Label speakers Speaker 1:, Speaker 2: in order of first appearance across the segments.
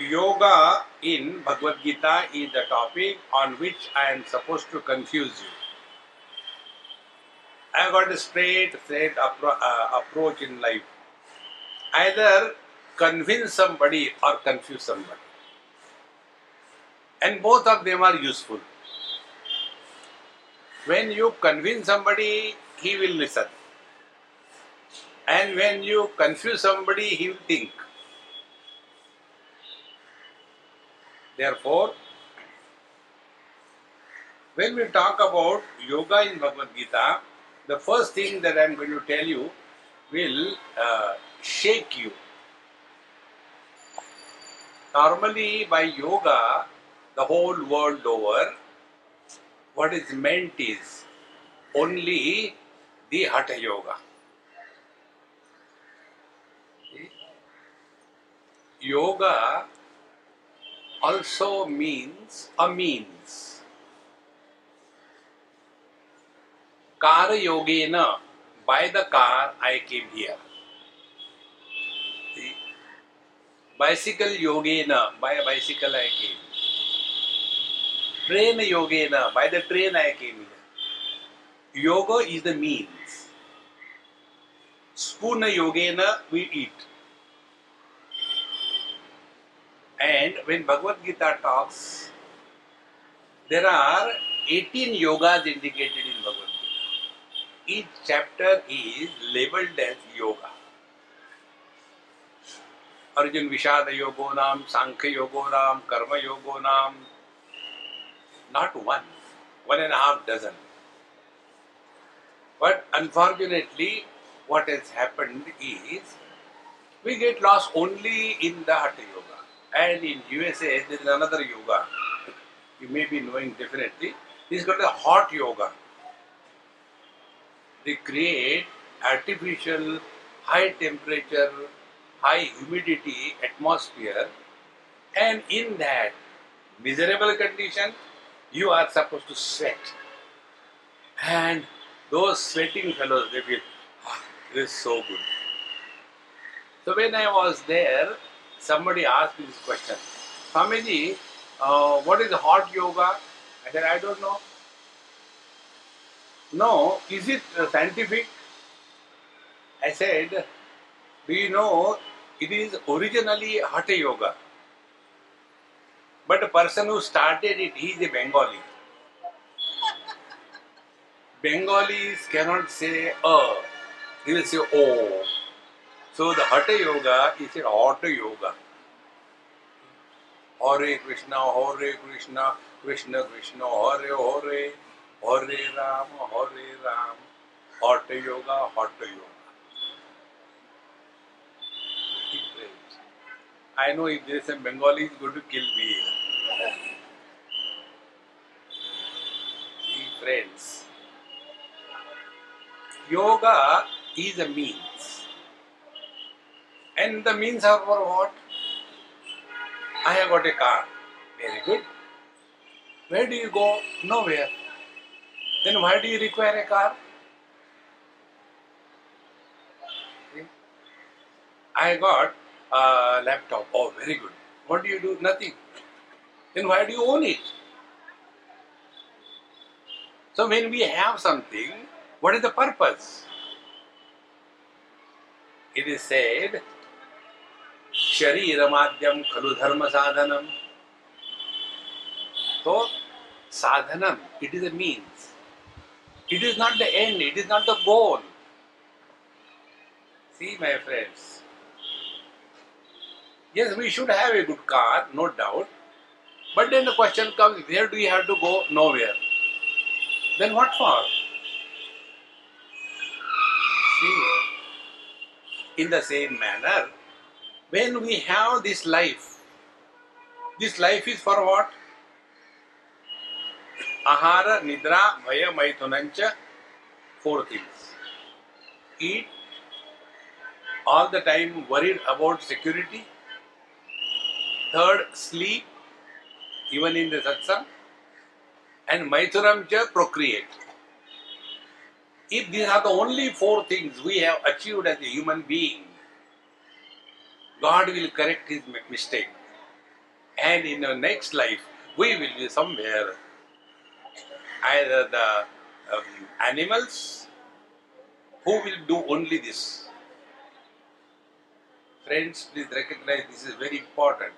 Speaker 1: Yoga in Bhagavad Gita is the topic on which I am supposed to confuse you. I got a straight, straight appro- uh, approach in life. Either convince somebody or confuse somebody. And both of them are useful. When you convince somebody, he will listen. And when you confuse somebody, he will think. Therefore, when we talk about yoga in Bhagavad Gita, the first thing that I am going to tell you will uh, shake you. Normally, by yoga, the whole world over, what is meant is only the Hatha Yoga. Yoga also means a means. Car yogena, by the car I came here. See? Bicycle yogena, by a bicycle I came. Train yogena, by the train I came here. Yoga is the means. Spoon yogena, we eat. And when Bhagavad Gita talks, there are 18 yogas indicated in Bhagavad Gita. Each chapter is labeled as yoga. Arjun Vishada Sankhya Yogo Nam, Karma Nam. Not one, one and a half dozen. But unfortunately, what has happened is we get lost only in the Hatha Yoga. And in USA, there is another yoga. You may be knowing definitely. This is called the hot yoga. They create artificial high temperature, high humidity atmosphere, and in that miserable condition, you are supposed to sweat. And those sweating fellows, they feel, "Ah, this is so good. So when I was there, somebody asked me this question, Swamiji, uh, what is hot yoga? I said, I don't know. No, is it uh, scientific? I said, do you know it is originally Hatha yoga. But the person who started it, he is a Bengali. Bengalis cannot say uh, he will say oh. तो so the hatha yoga is a hot yoga. Hare Krishna, Hare Krishna Krishna Krishna, Hare Hare Hare Ram Hare Ram. Hatha yoga hatha yoga. I know if this in Bengali is good to kill be friends yoga is a means And the means are for what? I have got a car. Very good. Where do you go? Nowhere. Then why do you require a car? I got a laptop. Oh, very good. What do you do? Nothing. Then why do you own it? So when we have something, what is the purpose? It is said, शरीर माध्यम खलु धर्म साधनम तो साधनम it is means it is not the end it is not the goal see my friends yes we should have a good car no doubt but then the question comes where do you have to go nowhere then what for see in the same manner when we have this life, this life is for what? ahara, nidra, bhaya, maithunancha, four things. Eat, all the time worried about security. Third, sleep, even in the satsang. And maithunam cha, procreate. If these are the only four things we have achieved as a human being, God will correct his mistake. And in the next life, we will be somewhere, either the um, animals who will do only this. Friends, please recognize this is very important.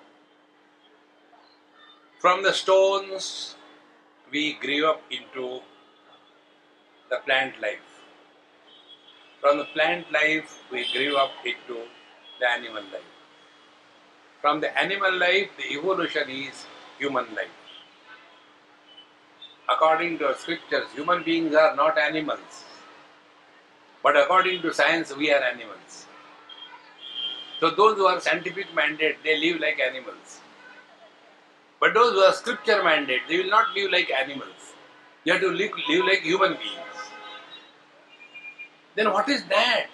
Speaker 1: From the stones, we grew up into the plant life. From the plant life, we grew up into the animal life. From the animal life, the evolution is human life. According to scriptures, human beings are not animals. But according to science, we are animals. So those who are scientific minded, they live like animals. But those who are scripture minded, they will not live like animals. You have to live, live like human beings. Then what is that?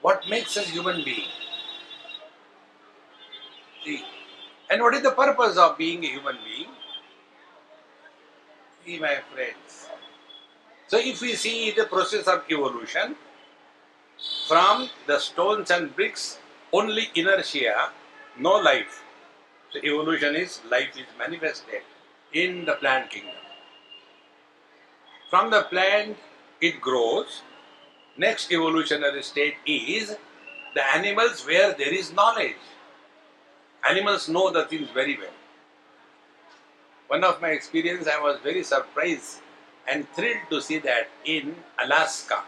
Speaker 1: What makes us human being? And what is the purpose of being a human being? See, my friends. So, if we see the process of evolution, from the stones and bricks, only inertia, no life. So, evolution is life is manifested in the plant kingdom. From the plant, it grows. Next evolutionary state is the animals where there is knowledge. Animals know the things very well. One of my experience, I was very surprised and thrilled to see that in Alaska,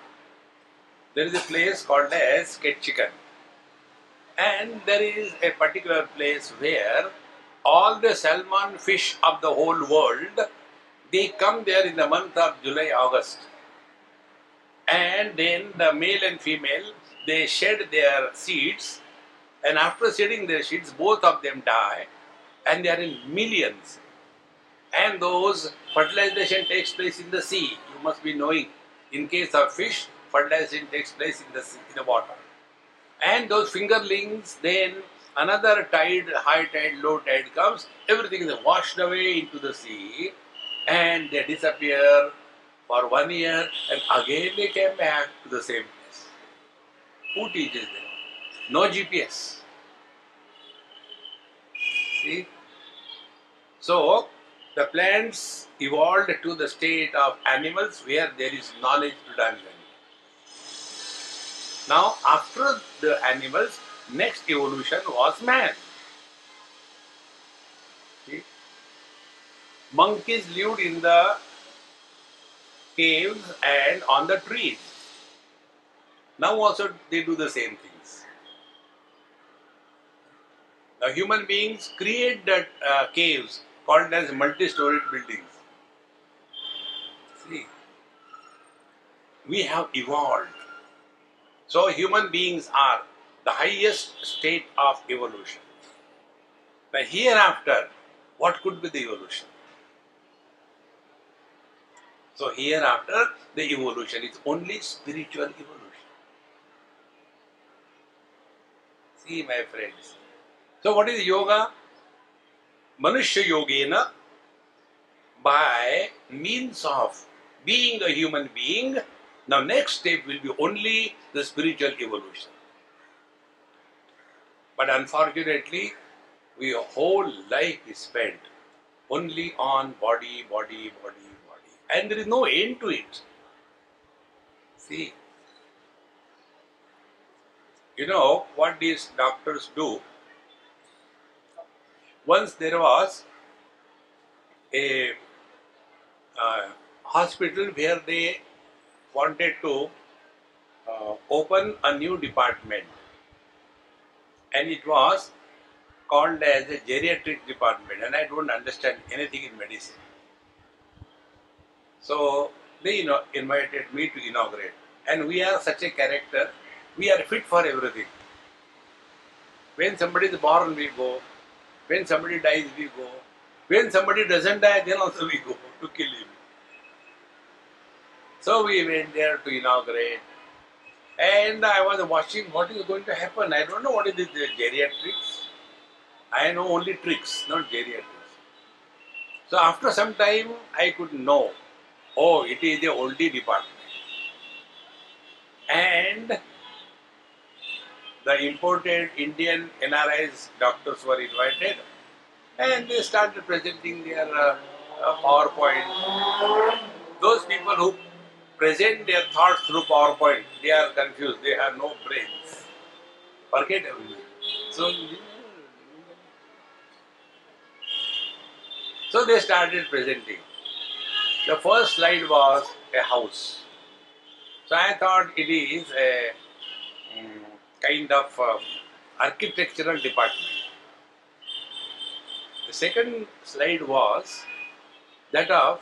Speaker 1: there is a place called as Ketchikan. And there is a particular place where all the salmon fish of the whole world, they come there in the month of July, August. And then the male and female, they shed their seeds. And after shedding their seeds, both of them die. And they are in millions and those fertilization takes place in the sea. You must be knowing. In case of fish, fertilization takes place in the sea, in the water. And those fingerlings, then another tide, high tide, low tide comes, everything is washed away into the sea, and they disappear for one year, and again they came back to the same place. Who teaches them? No GPS. See? So, the plants evolved to the state of animals where there is knowledge to predominant. Now, after the animals, next evolution was man. See? Monkeys lived in the caves and on the trees. Now also they do the same things. Now human beings create that uh, caves called as multi-storied buildings. See, we have evolved. So human beings are the highest state of evolution. Now, hereafter, what could be the evolution? So hereafter, the evolution is only spiritual evolution. See, my friends. So what is yoga? Manushya Yogena, by means of being a human being, now next step will be only the spiritual evolution. But unfortunately, we whole life is spent only on body, body, body, body. And there is no end to it. See, you know what these doctors do? Once there was a uh, hospital where they wanted to uh, open a new department, and it was called as a geriatric department, and I don't understand anything in medicine. So they you know, invited me to inaugurate, and we are such a character, we are fit for everything. When somebody is born, we go. When somebody dies, we go. When somebody doesn't die, then also we go to kill him. So we went there to inaugurate. And I was watching what is going to happen. I don't know what is this geriatrics. I know only tricks, not geriatrics. So after some time, I could know, oh, it is the oldie department. And the imported Indian NRIs doctors were invited and they started presenting their uh, uh, PowerPoint. Those people who present their thoughts through PowerPoint, they are confused, they have no brains. Forget everything. So, so they started presenting. The first slide was a house. So I thought it is a mm, kind of um, architectural department. The second slide was that of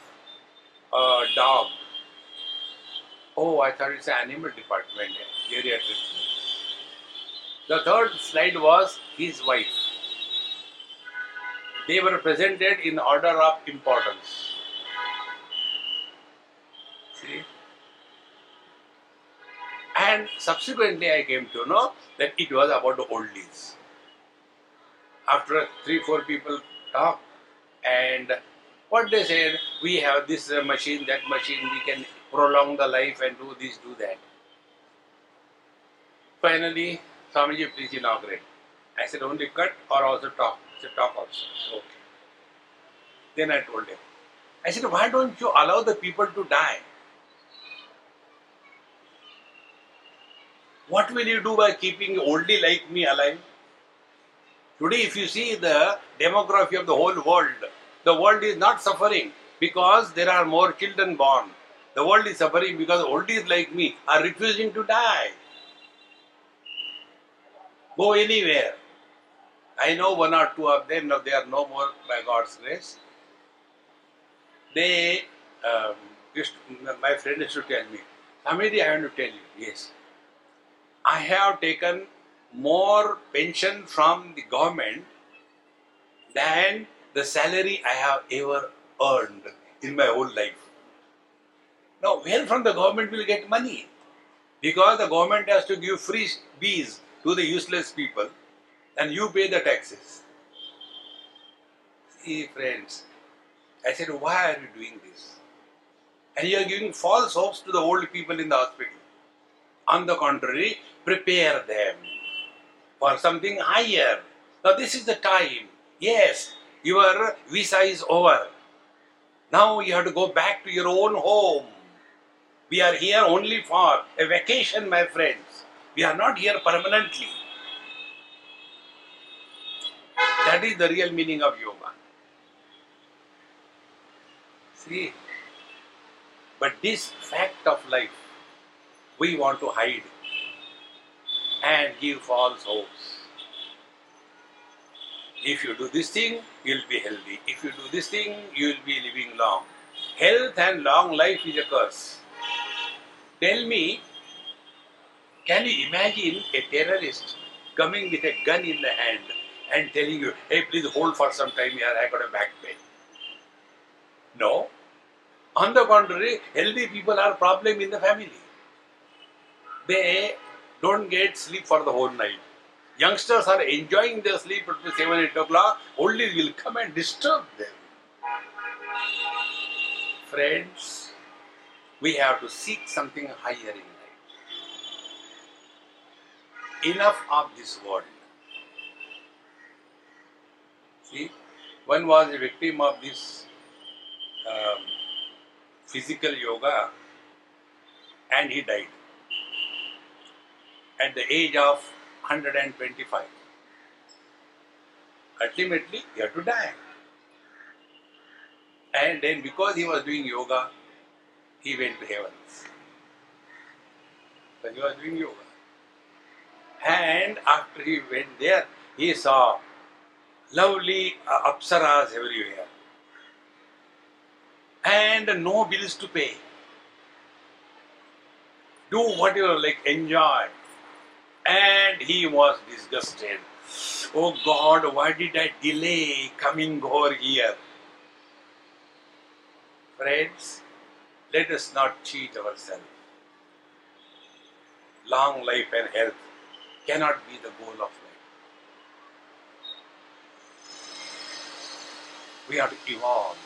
Speaker 1: a dog. Oh, I thought it's an animal department, geriatrics. The third slide was his wife. They were presented in order of importance. See? And subsequently, I came to know that it was about the oldies. After three, four people talk, and what they said, we have this uh, machine, that machine, we can prolong the life and do this, do that. Finally, Swamiji, please inaugurate. I said, only cut or also talk? He said, talk also. Okay. Then I told him, I said, why don't you allow the people to die? What will you do by keeping oldie like me alive? Today, if you see the demography of the whole world, the world is not suffering because there are more children born. The world is suffering because oldies like me are refusing to die. Go anywhere. I know one or two of them, now they are no more by God's grace. They, um, used my friend used to tell me, Swamiji, I want to tell you, yes, I have taken more pension from the government than the salary I have ever earned in my whole life. Now, where from the government will get money? Because the government has to give free bees to the useless people and you pay the taxes. See, friends, I said, why are you doing this? And you are giving false hopes to the old people in the hospital. On the contrary, prepare them for something higher. Now, this is the time. Yes, your visa is over. Now you have to go back to your own home. We are here only for a vacation, my friends. We are not here permanently. That is the real meaning of yoga. See? But this fact of life, we want to hide and give false hopes. If you do this thing, you'll be healthy. If you do this thing, you'll be living long. Health and long life is a curse. Tell me, can you imagine a terrorist coming with a gun in the hand and telling you, hey, please hold for some time here, I got a back pain? No. On the contrary, healthy people are problem in the family. They don't get sleep for the whole night. Youngsters are enjoying their sleep until 7 8 o'clock, only will come and disturb them. Friends, we have to seek something higher in life. Enough of this world. See, one was a victim of this um, physical yoga and he died at the age of 125. Ultimately, he had to die. And then, because he was doing yoga, he went to heavens. When he was doing yoga. And after he went there, he saw lovely uh, apsaras everywhere. And no bills to pay. Do whatever, like enjoy and he was disgusted. Oh God, why did I delay coming over here? Friends, let us not cheat ourselves. Long life and health cannot be the goal of life. We have to evolve.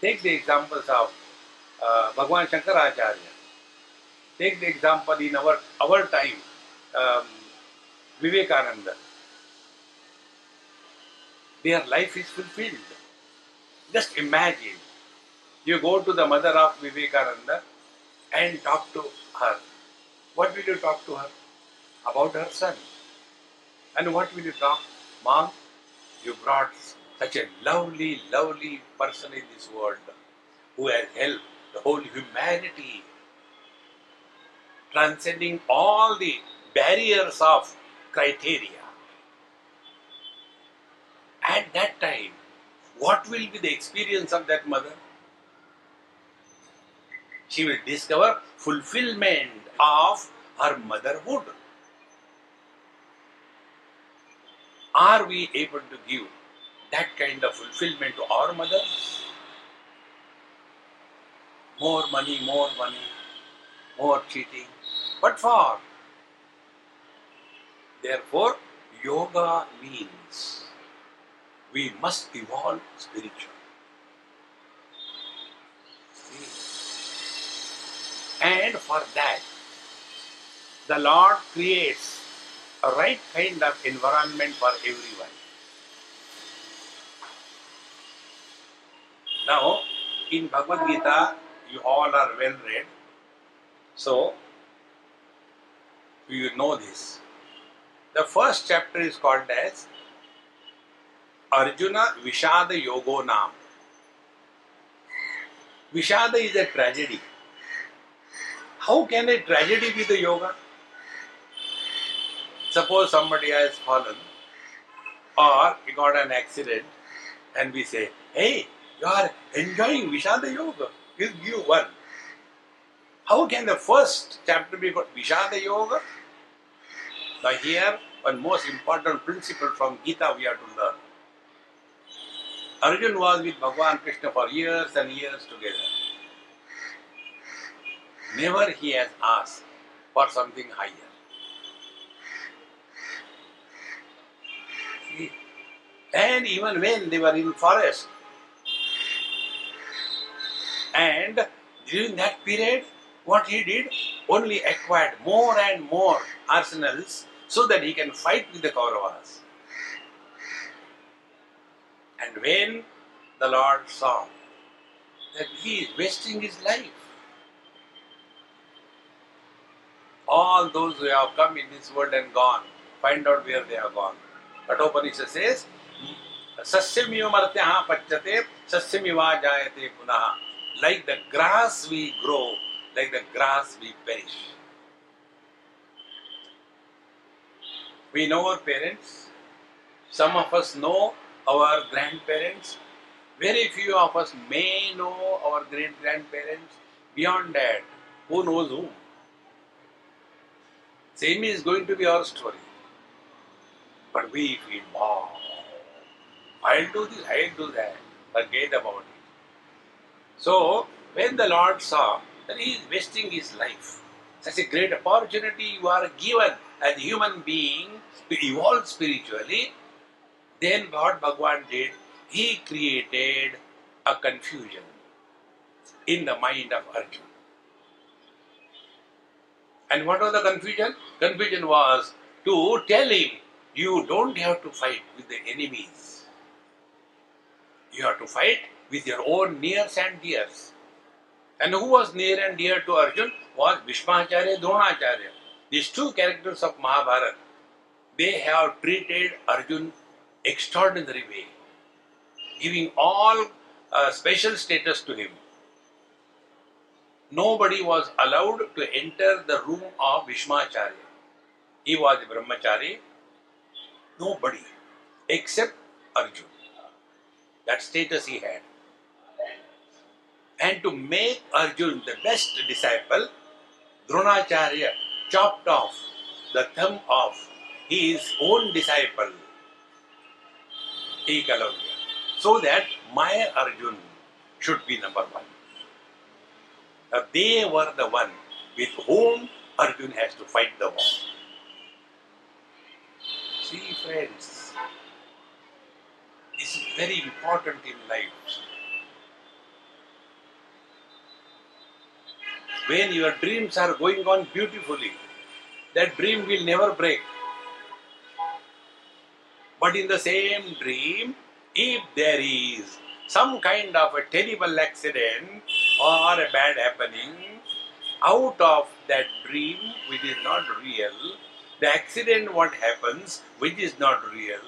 Speaker 1: Take the examples of uh, Bhagwan Shankaracharya. Take the example in our, our time, um, Vivekananda. Their life is fulfilled. Just imagine you go to the mother of Vivekananda and talk to her. What will you talk to her? About her son. And what will you talk? Mom, you brought such a lovely, lovely person in this world who has helped the whole humanity, transcending all the barriers of criteria. At that time, what will be the experience of that mother? She will discover fulfillment of her motherhood. Are we able to give that kind of fulfillment to our mothers? More money, more money, more cheating. What for? Therefore, yoga means we must evolve spiritually. And for that, the Lord creates a right kind of environment for everyone. Now, in Bhagavad Gita, you all are well read, so you know this. The first chapter is called as Arjuna Vishada Yogo Nam. Vishada is a tragedy. How can a tragedy be the yoga? Suppose somebody has fallen or he got an accident and we say, hey, you are enjoying Vishada Yoga. We'll give you one. How can the first chapter be called Vishada Yoga? Now here, one most important principle from Gita we have to learn. Arjun was with Bhagavan Krishna for years and years together. Never he has asked for something higher. And even when they were in forest, and during that period, what he did, only acquired more and more arsenals so that he can fight with the Kauravas. And when the Lord saw that he is wasting his life, all those who have come in this world and gone, find out where they are gone. But Kathopanishad says, Sasyamiva martyaha pachyate, sasyamiva jayate punaha. Like the grass we grow, like the grass we perish. We know our parents. Some of us know our grandparents. Very few of us may know our great grandparents. Beyond that, who knows whom? Same is going to be our story. But we feel, wow, I'll do this, I'll do that. Forget about it. So, when the Lord saw he is wasting his life, such a great opportunity you are given as a human being to evolve spiritually, then what Bhagwan did, he created a confusion in the mind of Arjuna. And what was the confusion? Confusion was to tell him, you don't have to fight with the enemies. You have to fight with your own nears and dears. And who was near and dear to Arjun was Bhishmacharya, Dronacharya. These two characters of Mahabharata, they have treated Arjun extraordinary way, giving all uh, special status to him. Nobody was allowed to enter the room of Bhishmacharya. He was a brahmachari. Nobody except Arjun. That status he had. And to make Arjun the best disciple, Dronacharya chopped off the thumb of his own disciple, Ekalavya, so that my Arjun should be number one. Now, they were the one with whom Arjun has to fight the war. See, friends, this is very important in life. When your dreams are going on beautifully, that dream will never break. But in the same dream, if there is some kind of a terrible accident or a bad happening, out of that dream which is not real, the accident what happens which is not real,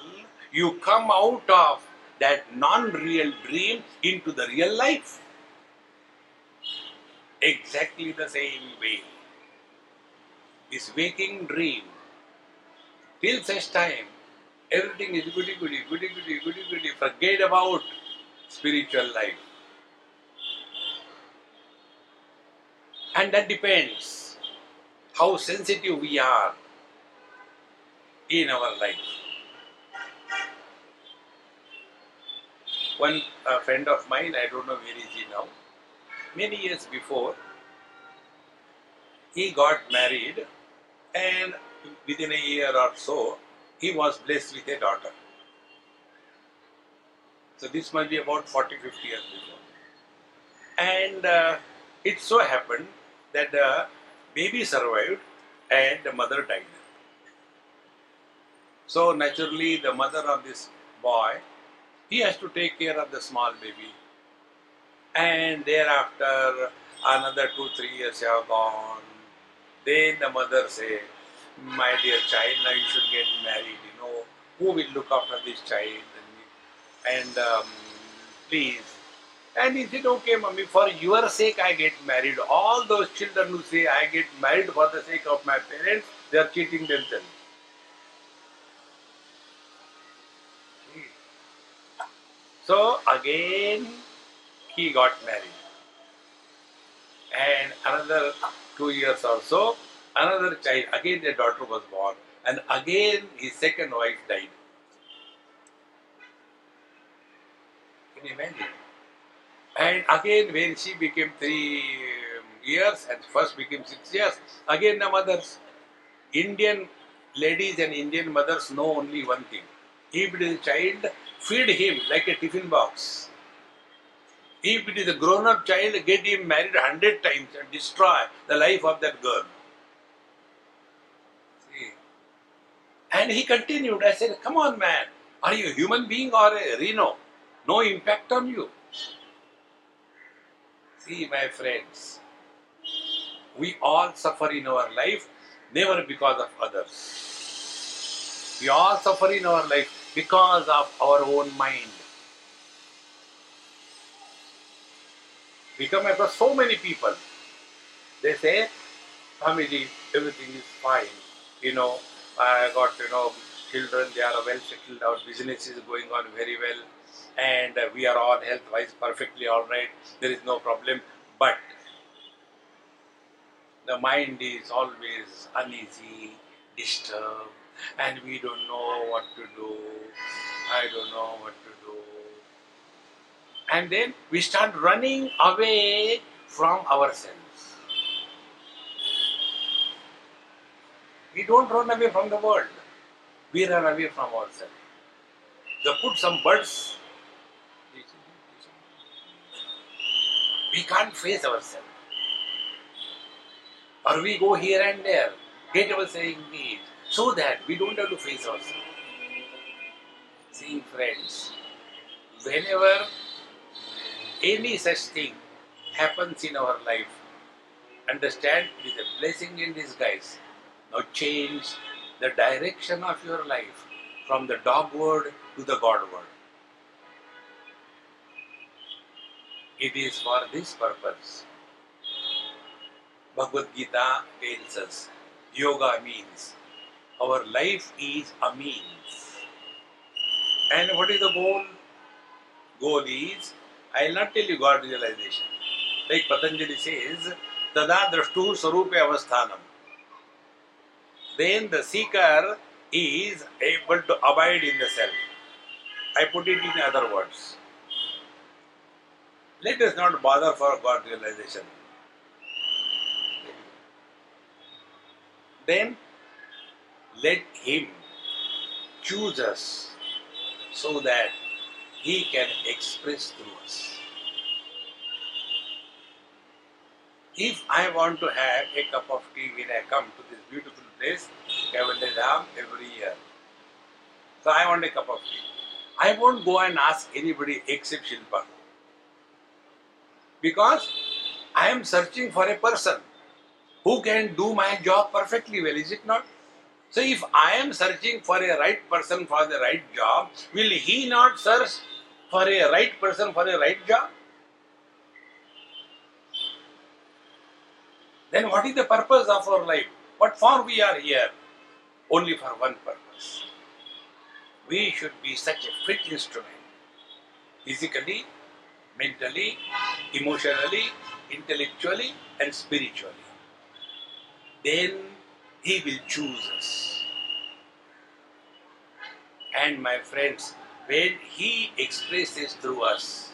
Speaker 1: you come out of that non-real dream into the real life. Exactly the same way. This waking dream, till such time, everything is goody goody, goody goody, goody goody, forget about spiritual life. And that depends how sensitive we are in our life. One friend of mine, I don't know where is he now, many years before, he got married and within a year or so, he was blessed with a daughter. So this must be about 40, 50 years before. And uh, it so happened that the baby survived and the mother died. So naturally the mother of this boy, he has to take care of the small baby. And thereafter another two, three years have gone. Then the mother say, my dear child, now you should get married, you know, who will look after this child? And, um, please. And he said, okay, mummy, for your sake I get married. All those children who say I get married for the sake of my parents, they are cheating themselves. So again, he got married. And another two years or so, another child, again their daughter was born. And again his second wife died. Can you imagine? And again when she became three um, years and first became six years, again the mothers. Indian ladies and Indian mothers know only one thing. If a child, feed him like a tiffin box. If it is a grown up child, get him married a hundred times and destroy the life of that girl. See? And he continued. I said, Come on, man. Are you a human being or a rhino? No impact on you. See, my friends, we all suffer in our life never because of others. We all suffer in our life because of our own mind. We come across so many people. They say, family, everything is fine. You know, I got, you know, children, they are well settled, our business is going on very well, and we are all health wise perfectly all right. There is no problem. But the mind is always uneasy, disturbed, and we don't know what to do. I don't know what to do. And then we start running away from ourselves. We don't run away from the world. We run away from ourselves. They put some birds. We can't face ourselves. Or we go here and there, get our saying needs, so that we don't have to face ourselves. See, friends, whenever any such thing happens in our life, understand it is a blessing in disguise. Now change the direction of your life from the dog word to the God word. It is for this purpose. Bhagavad Gita tells us yoga means our life is a means. And what is the goal? Goal is, I will not tell you God realization. Like Patanjali says, Tada drashtu sarupe avasthanam. Then the seeker is able to abide in the self. I put it in other words. Let us not bother for God realization. Then let Him choose us so that He can express through us. If I want to have a cup of tea when I come to this beautiful place, Kaivalyadham, every year, so I want a cup of tea. I won't go and ask anybody except Shilpa. Because I am searching for a person who can do my job perfectly well, is it not? So if I am searching for a right person for the right job, will he not search for a right person for a right job? Then what is the purpose of our life? What for we are here? Only for one purpose. We should be such a fit instrument. Physically, mentally, emotionally, intellectually and spiritually. Then he will choose us. And my friends, when He expresses through us,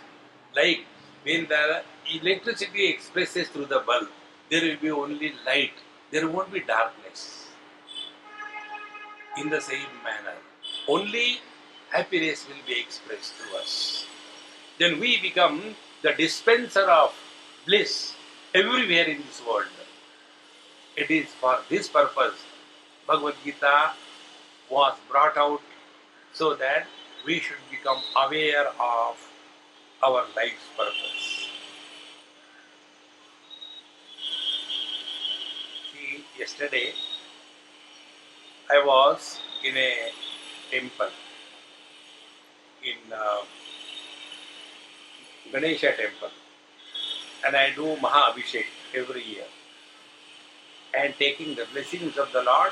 Speaker 1: like when the electricity expresses through the bulb, there will be only light, there won't be darkness. In the same manner, only happiness will be expressed through us. Then we become the dispenser of bliss everywhere in this world. It is for this purpose Bhagavad Gita was brought out so that we should become aware of our life's purpose. See, yesterday I was in a temple in uh, Ganesha temple and I do Maha every year and taking the blessings of the Lord,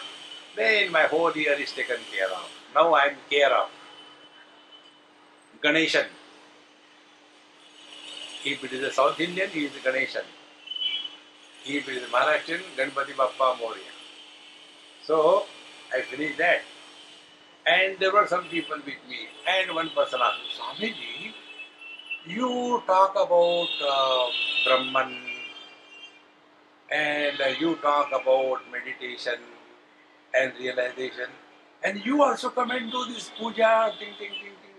Speaker 1: then my whole year is taken care of. Now I am care of. Ganeshan. If it is a South Indian, he is a Ganeshan. If it is a Maharashtrian, Ganpati Bappa Morya. So I finished that. And there were some people with me. And one person asked me, Swamiji, you talk about uh, Brahman and uh, you talk about meditation and realization, and you also come and do this puja, ting ting ting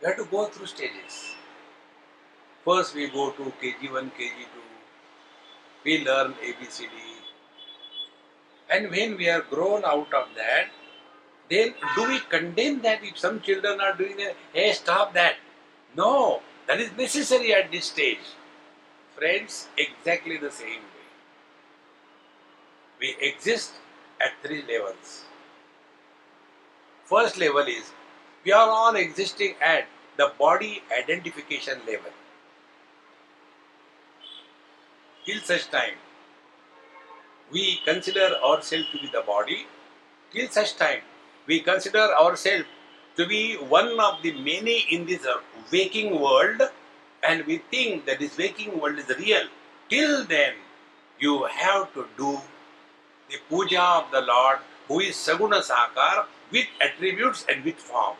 Speaker 1: We have to go through stages. First, we go to KG1, KG2, we learn ABCD, and when we are grown out of that, then do we condemn that if some children are doing that? Hey, stop that. No, that is necessary at this stage. Friends, exactly the same way. we exist at three levels. First level is we are all existing at the body identification level. Till such time we consider ourselves to be the body, till such time we consider ourselves to be one of the many in this waking world and we think that this waking world is real. Till then, you have to do the puja of the Lord who is Saguna Sakar with attributes and with form.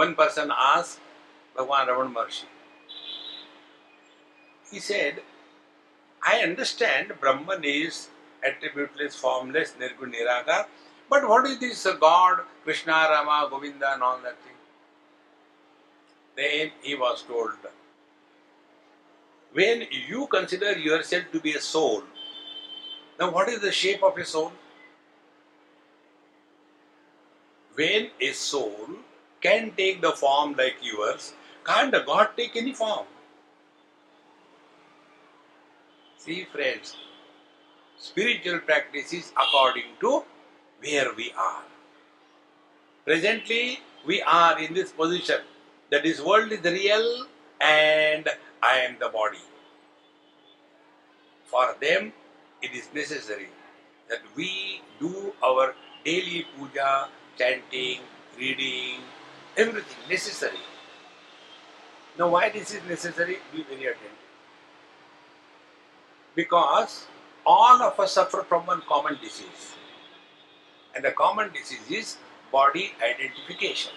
Speaker 1: One person asked Bhagavan Raman Maharshi, he said, I understand Brahman is attributeless, formless, nirgun, nirakar, but what is this God, Krishna, Rama, Govinda, and all that thing? Then he was told, when you consider yourself to be a soul, now what is the shape of a soul? When a soul can take the form like yours, can't a God take any form? See, friends, spiritual practice is according to where we are. Presently, we are in this position that this world is real and I am the body. For them, it is necessary that we do our daily puja, chanting, reading, everything necessary. Now, why this is necessary? Be very attentive. Because all of us suffer from one common disease. And the common disease is body identification.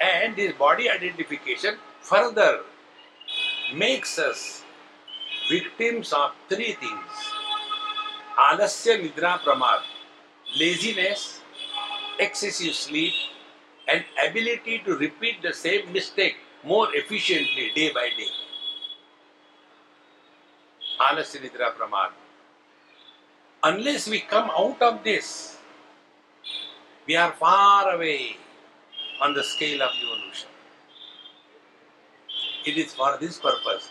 Speaker 1: And this body identification further makes us victims of three things alasya nidra pramad, laziness, excessive sleep, and ability to repeat the same mistake more efficiently day by day. Nidra pramad. Unless we come out of this, we are far away on the scale of evolution. It is for this purpose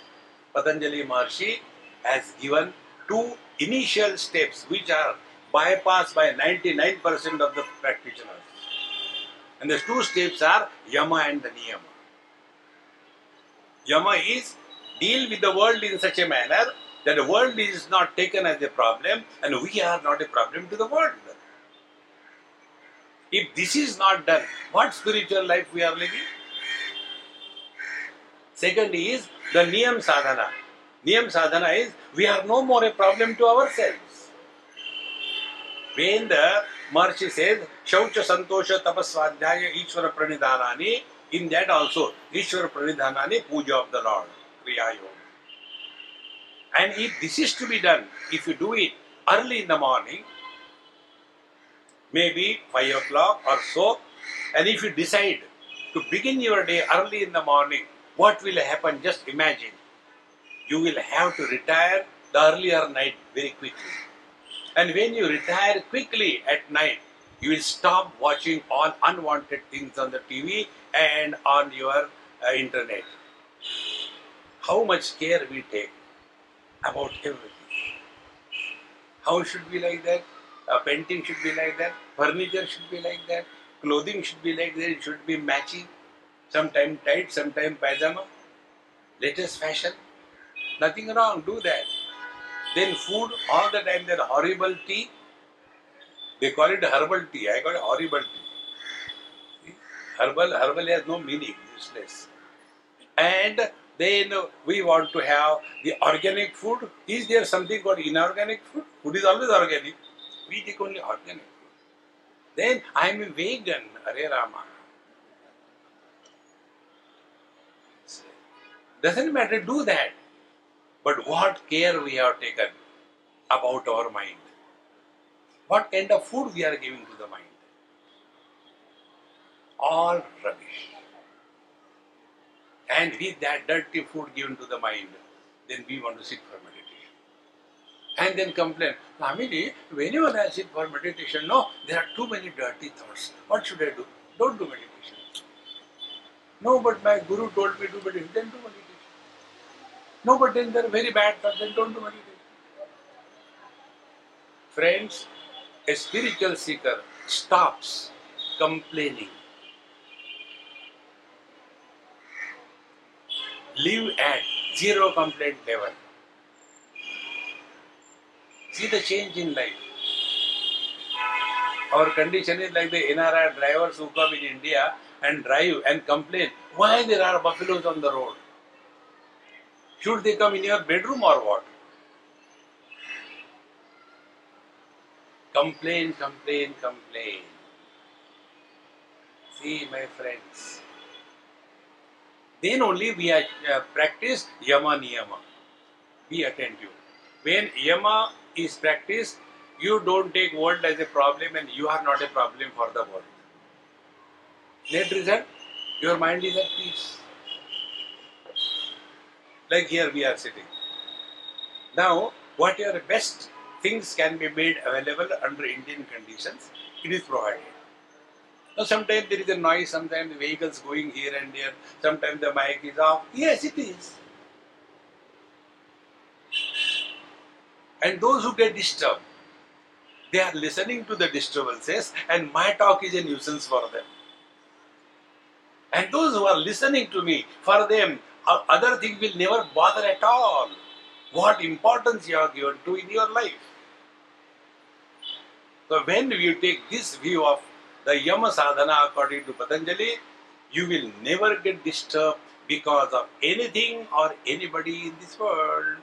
Speaker 1: Patanjali Maharshi has given two initial steps which are bypassed by 99% of the practitioners. And the two steps are Yama and the Niyama. Yama is deal with the world in such a manner that the world is not taken as a problem and we are not a problem to the world. If this is not done, what spiritual life we are living? Second is the Niyam Sadhana. Niyam Sadhana is we are no more a problem to ourselves. When the Maharshi says Shaucha Santosha Tapasvadhyaya Ishvara Pranidhanani, in that also Ishvara Pranidhanani Puja of the Lord, Kriya Yoga. And if this is to be done, if you do it early in the morning, maybe 5 o'clock or so, and if you decide to begin your day early in the morning, what will happen? Just imagine. You will have to retire the earlier night very quickly. And when you retire quickly at night, you will stop watching all unwanted things on the TV and on your uh, internet. How much care we take about everything. How should be like that? Uh, painting should be like that. Furniture should be like that. Clothing should be like that. It should be matching. Sometime tight, sometime pajama. Latest fashion. Nothing wrong. Do that. Then food all the time. That horrible tea. They call it herbal tea. I call it horrible tea. Herbal, herbal has no meaning. Useless. And then we want to have the organic food. Is there something called inorganic food? Food is always organic. We take only organic food. Then I am a vegan, Hare Rama. Doesn't matter, do that. But what care we have taken about our mind. What kind of food we are giving to the mind. All rubbish. And with that dirty food given to the mind, then we want to sit for meditation. And then complain, Namini, whenever I sit for meditation, no, there are too many dirty thoughts. What should I do? Don't do meditation. No, but my guru told me to do meditation, then do meditation. No, but then they're very bad thoughts, then don't do anything. Friends, a spiritual seeker stops complaining. Live at zero complaint level. See the change in life. Our condition is like the NRI drivers who come in India and drive and complain why there are buffaloes on the road. Should they come in your bedroom or what? Complain, complain, complain. See, my friends, then only we are, uh, practice yama niyama. Be attentive. When yama is practiced, you don't take world as a problem and you are not a problem for the world. Net result, your mind is at peace. Like here we are sitting. Now, what your best things can be made available under Indian conditions, it is provided. Now, sometimes there is a noise, sometimes the vehicles going here and there, sometimes the mic is off. Yes, it is. And those who get disturbed, they are listening to the disturbances, and my talk is a nuisance for them. And those who are listening to me, for them, other things will never bother at all. What importance you are given to in your life. So when you take this view of the Yama Sadhana according to Patanjali, you will never get disturbed because of anything or anybody in this world.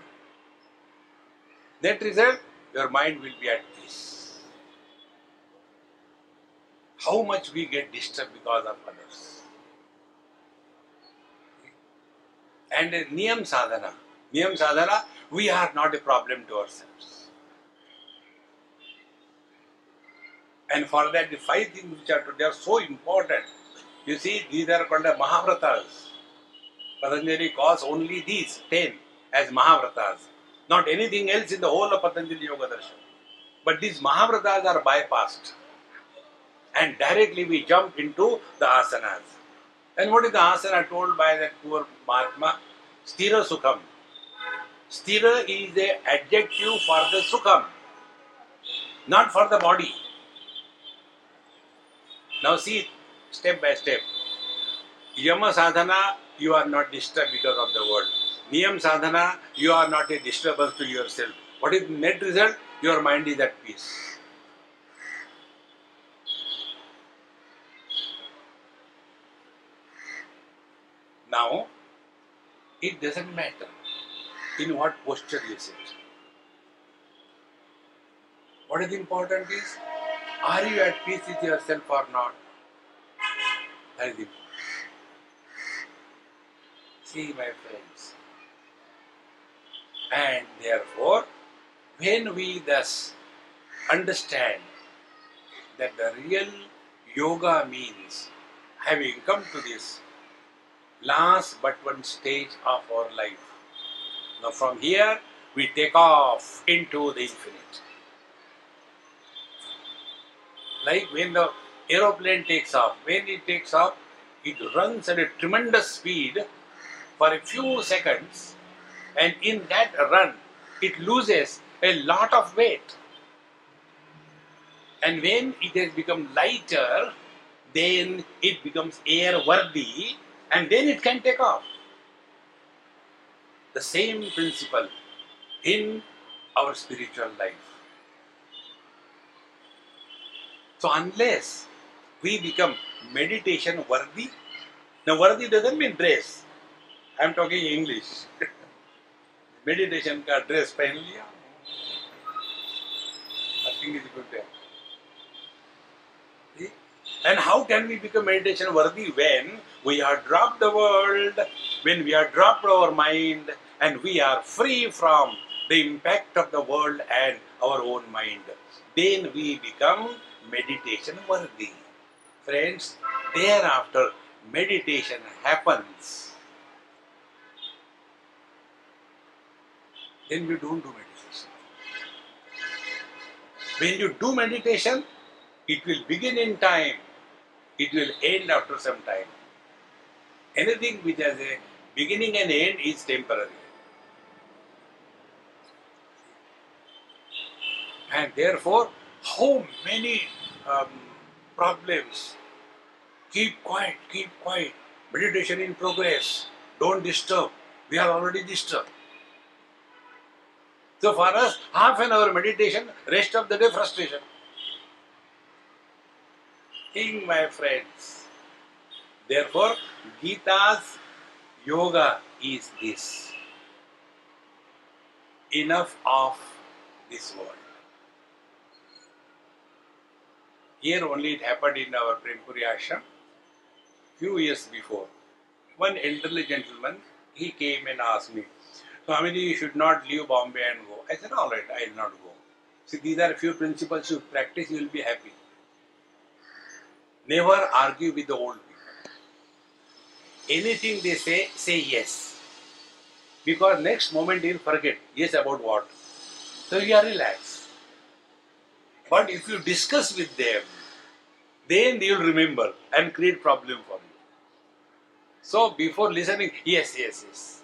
Speaker 1: That result, your mind will be at peace. How much we get disturbed because of others. And Niyam Sadhana. Niyam Sadhana, we are not a problem to ourselves. And for that, the five things which are they are so important. You see, these are called the Mahavratas. Patanjali calls only these ten as Mahavratas, not anything else in the whole of Patanjali Yoga Darshan. But these Mahavratas are bypassed, and directly we jump into the asanas. And what is the asana told by that poor Mahatma? Stira Sukham. Stira is the adjective for the Sukham, not for the body. Now see, step by step. Yama sadhana, you are not disturbed because of the world. Niyam sadhana, you are not a disturbance to yourself. What is the net result? Your mind is at peace. Now, it doesn't matter in what posture you sit. What is important is, are you at peace with yourself or not? That is important. See, my friends. And therefore, when we thus understand that the real yoga means having come to this last but one stage of our life. Now, from here, we take off into the infinite. Like when the aeroplane takes off, when it takes off, it runs at a tremendous speed for a few seconds, and in that run, it loses a lot of weight. And when it has become lighter, then it becomes airworthy, and then it can take off. The same principle in our spiritual life. So, unless we become meditation worthy, now worthy doesn't mean dress. I am talking English. meditation का dress पहन लिया Nothing is good there. and how can we become meditation worthy when we have dropped the world, when we have dropped our mind, and we are free from the impact of the world and our own mind? Then we become meditation worthy. Friends, thereafter, meditation happens. Then we don't do meditation. When you do meditation, it will begin in time, it will end after some time. Anything which has a beginning and end is temporary. And therefore, how many um, problems? Keep quiet, keep quiet. Meditation in progress. Don't disturb. We are already disturbed. So for us, half an hour meditation, rest of the day frustration. Think, my friends. Therefore, Gita's yoga is this. Enough of this world. Here only it happened in our Prempuri ashram. Few years before, one elderly gentleman, he came and asked me, Swamiji, you should not leave Bombay and go. I said, all right, I will not go. See, these are a few principles you practice, you will be happy. Never argue with the old people. Anything they say, say yes. Because next moment you'll forget, yes about what. So you are relaxed. But if you discuss with them, then they will remember and create problem for you. So before listening, yes, yes, yes.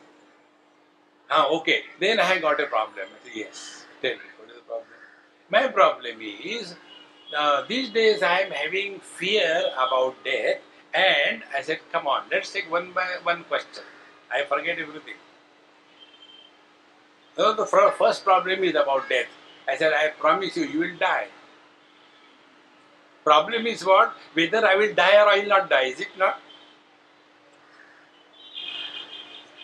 Speaker 1: Ah, okay. Then I got a problem. Yes. Tell me, what is the problem? My problem is, uh, these days I am having fear about death And I said, come on, let's take one by one question. I forget everything. So the fir- first problem is about death. I said, I promise you, you will die. Problem is what? Whether I will die or I will not die, is it not?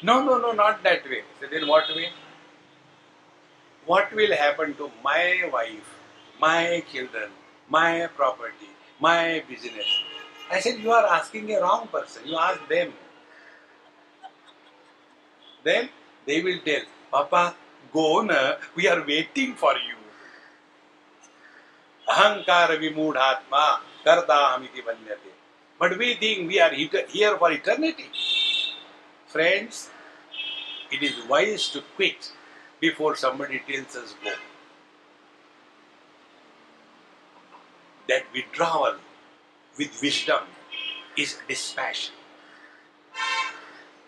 Speaker 1: No, no, no, not that way. So then what way? What will happen to my wife, my children, my property, my business? I said, you are asking a wrong person. You ask them. Then they will tell, Papa, go na, we are waiting for you. Ahankara vimudhatma karta hamiti banyate. But we think we are he- here for eternity. Friends, it is wise to quit before somebody tells us That withdrawal with wisdom is dispassion.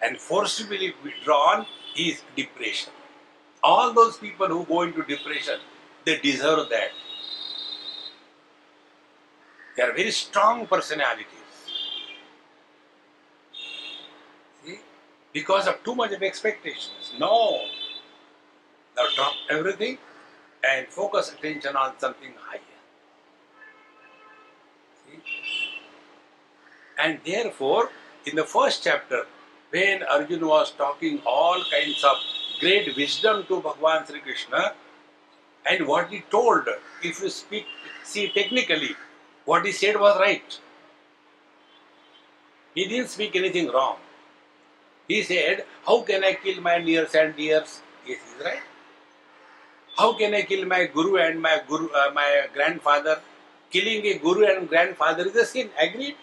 Speaker 1: And forcibly withdrawn is depression. All those people who go into depression, they deserve that. They are very strong personalities. See? Because of too much of expectations. No. Now drop everything and focus attention on something higher. See? And therefore, in the first chapter, when Arjuna was talking all kinds of great wisdom to Bhagavan Sri Krishna, and what he told, if you speak, see technically, what he said was right. He didn't speak anything wrong. He said, How can I kill my nears and dears? Yes, he's right. How can I kill my guru and my guru, uh, my grandfather? Killing a guru and grandfather is a sin. Agreed?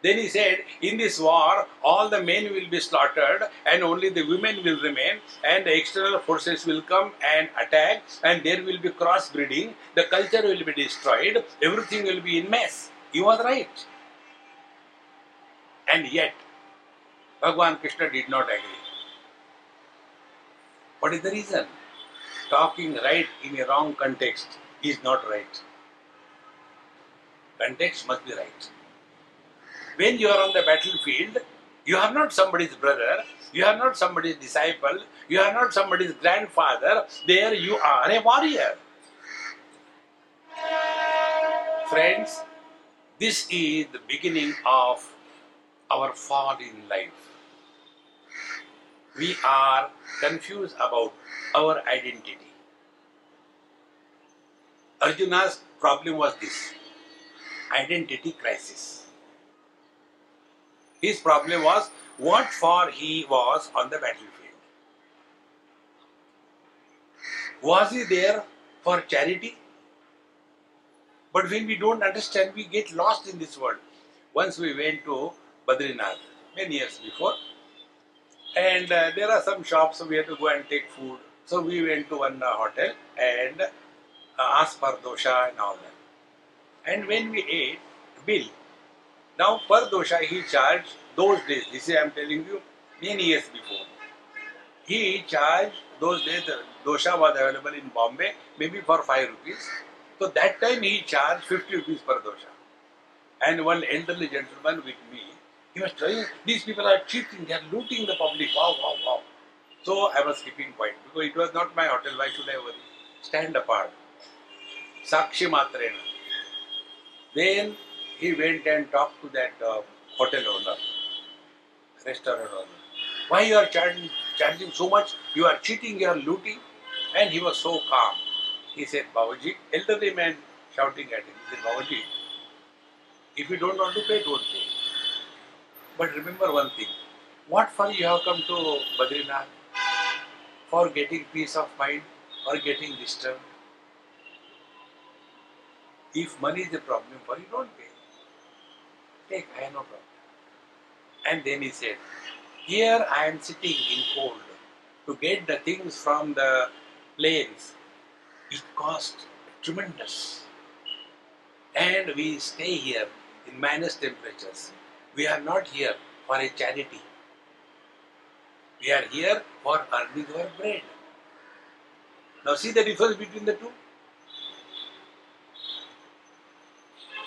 Speaker 1: Then he said, In this war, all the men will be slaughtered and only the women will remain, and the external forces will come and attack, and there will be crossbreeding, the culture will be destroyed, everything will be in mess. He was right. And yet, Bhagavan Krishna did not agree. What is the reason? Talking right in a wrong context is not right. Context must be right when you are on the battlefield, you are not somebody's brother, you are not somebody's disciple, you are not somebody's grandfather, there you are a warrior. Friends, this is the beginning of our fall in life. We are confused about our identity. Arjuna's problem was this identity crisis. His problem was what for he was on the battlefield. Was he there for charity? But when we don't understand, we get lost in this world. Once we went to Badrinath many years before, and uh, there are some shops, we had to go and take food. So we went to one uh, hotel and uh, asked for dosa and all that. And when we ate, bill. Now per dosha he charged those days. This is I am telling you many years before. He charged those days. The dosha was available in Bombay, maybe for five rupees. So that time he charged 50 rupees per dosha. And one elderly gentleman with me, he was telling, these people are cheating, they are looting the public. Wow, wow, wow. So I was keeping quiet because it was not my hotel. Why should I worry? Stand apart. Sakshi Matrena. Then he went and talked to that uh, hotel owner, restaurant owner. Why you are charging, charging so much? You are cheating, you are looting. And he was so calm. He said, Babaji, elderly man shouting at him. He said, Babaji, if you don't want to pay, don't pay. But remember one thing. What for you have come to Badrinath? For getting peace of mind or getting disturbed? If money is a problem for you, don't pay. Take, I have no problem. And then he said, Here I am sitting in cold to get the things from the plains. It costs tremendous. And we stay here in minus temperatures. We are not here for a charity. We are here for earning our bread. Now see the difference between the two?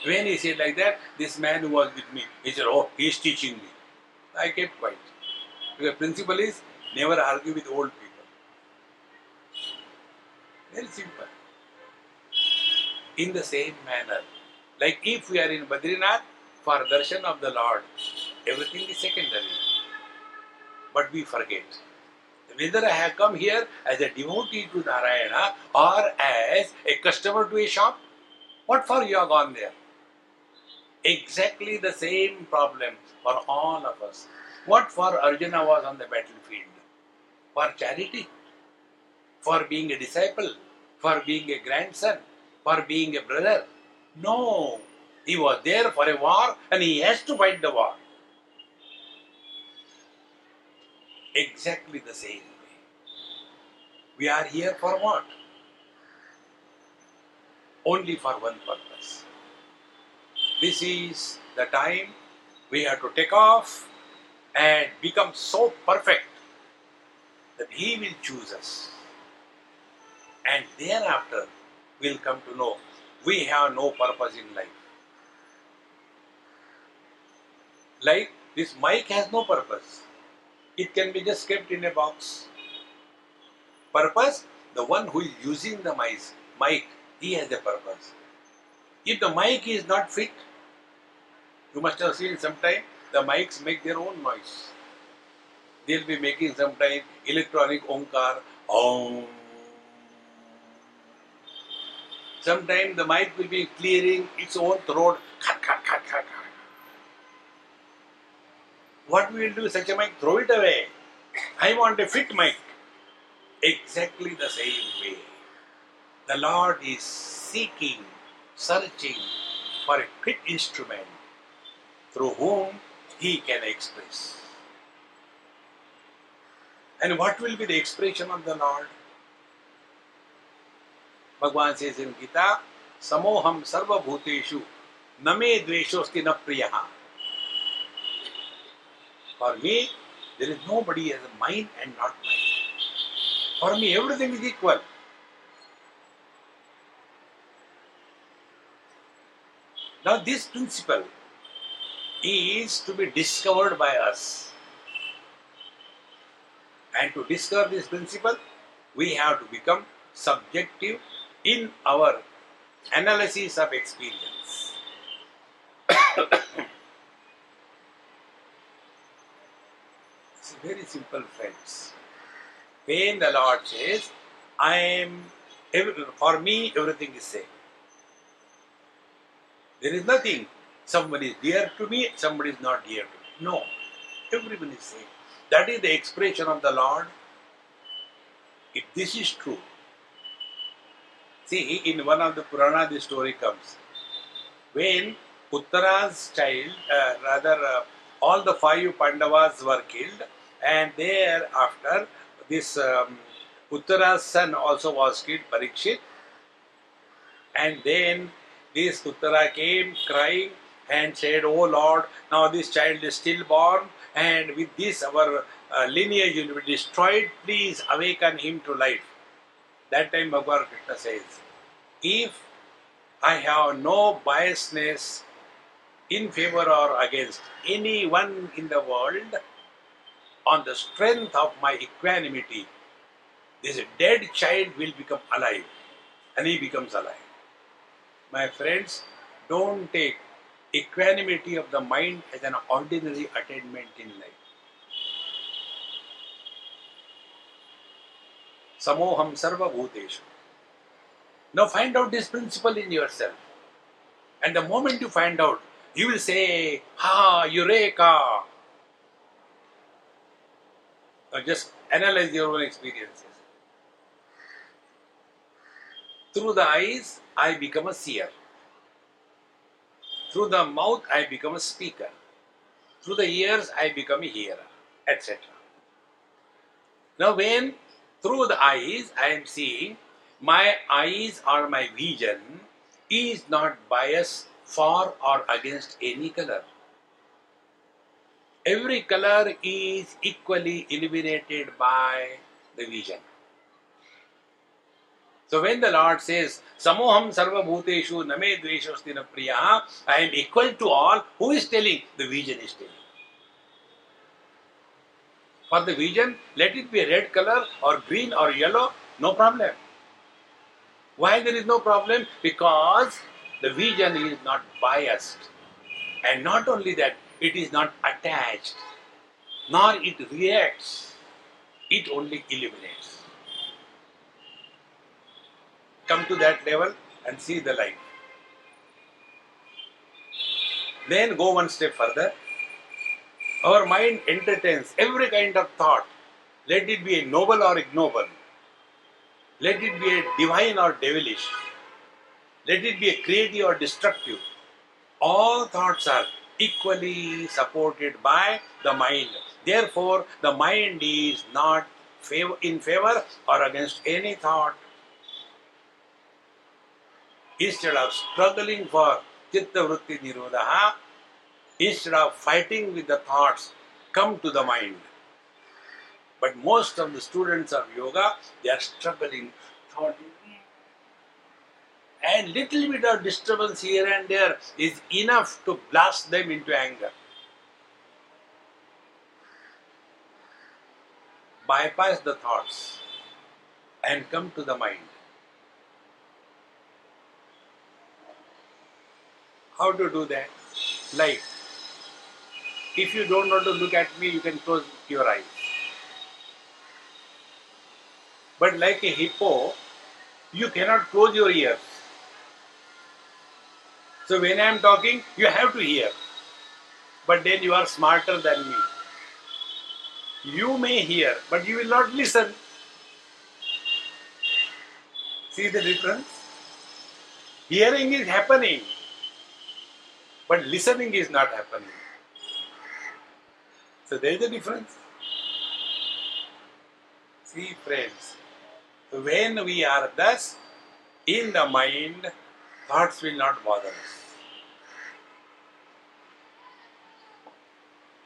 Speaker 1: When he said like that, this man who was with me, he said, Oh, he is teaching me. I kept quiet. The principle is never argue with old people. Very simple. In the same manner, like if we are in Badrinath for darshan of the Lord, everything is secondary. But we forget. Whether I have come here as a devotee to Narayana or as a customer to a shop, what for you have gone there? Exactly the same problem for all of us. What for Arjuna was on the battlefield? For charity, for being a disciple, for being a grandson, for being a brother. No, he was there for a war and he has to fight the war. Exactly the same way. We are here for what? Only for one purpose. This is the time we have to take off and become so perfect that He will choose us. And thereafter, we'll come to know we have no purpose in life. Like this mic has no purpose, it can be just kept in a box. Purpose the one who is using the mic, mic he has a purpose. If the mic is not fit, you must have seen sometime the mics make their own noise. They'll be making sometime electronic onkar, om. Sometimes the mic will be clearing its own throat, khat, khat, khat, khat, khat. What we will do such a mic? Throw it away. I want a fit mic. Exactly the same way. The Lord is seeking, searching for a fit instrument through whom He can express. And what will be the expression of the Lord? Bhagavan says in Gita, Samoham sarva bhuteshu name dveshosti na priyaha. For me, there is nobody as mine and not mine. For me, everything is equal. Now, this principle is to be discovered by us. And to discover this principle, we have to become subjective in our analysis of experience. it's very simple, friends. When the Lord says, I am, for me, everything is same. There is nothing. Somebody is dear to me, somebody is not dear to me. No. Everyone is same. That is the expression of the Lord. If this is true, see, in one of the Purana, the story comes. When Uttara's child, uh, rather, uh, all the five Pandavas were killed, and thereafter, this um, Uttara's son also was killed, Parikshit. And then this Uttara came crying and said, Oh Lord, now this child is stillborn, and with this our uh, lineage will be destroyed. Please awaken him to life. That time Bhagavan Krishna says, If I have no biasness in favor or against anyone in the world, on the strength of my equanimity, this dead child will become alive, and he becomes alive. My friends, don't take equanimity of the mind as an ordinary attainment in life. Samoham sarva bhuteshu. Now find out this principle in yourself. And the moment you find out, you will say, Ha, Eureka! Now just analyze your own experiences. Through the eyes, I become a seer. Through the mouth, I become a speaker. Through the ears, I become a hearer, etc. Now, when through the eyes I am seeing, my eyes or my vision is not biased for or against any color. Every color is equally illuminated by the vision. So when the Lord says, Samoham sarva bhuteshu name dveshasti na priya, I am equal to all, who is telling? The vision is telling. For the vision, let it be a red color or green or yellow, no problem. Why there is no problem? Because the vision is not biased. And not only that, it is not attached, nor it reacts, it only illuminates. Come to that level and see the light. Then go one step further. Our mind entertains every kind of thought. Let it be a noble or ignoble. Let it be a divine or devilish. Let it be a creative or destructive. All thoughts are equally supported by the mind. Therefore, the mind is not in favor or against any thought. Instead of struggling for chitta vritti nirodha, instead of fighting with the thoughts, come to the mind. But most of the students of yoga, they are struggling, thought, and little bit of disturbance here and there is enough to blast them into anger. Bypass the thoughts and come to the mind. How to do that? Like, if you don't want to look at me, you can close your eyes. But like a hippo, you cannot close your ears. So when I am talking, you have to hear. But then you are smarter than me. You may hear, but you will not listen. See the difference? Hearing is happening, but listening is not happening. So there is a difference. See, friends, when we are thus in the mind, thoughts will not bother us.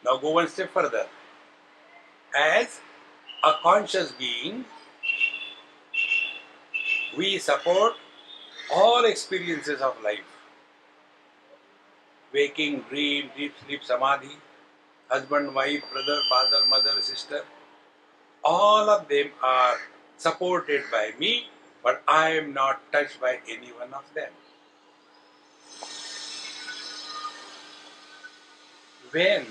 Speaker 1: Now go one step further. As a conscious being, we support all experiences of life. Waking, dream, deep sleep, samadhi, husband, wife, brother, father, mother, sister. All of them are supported by me, but I am not touched by any one of them. When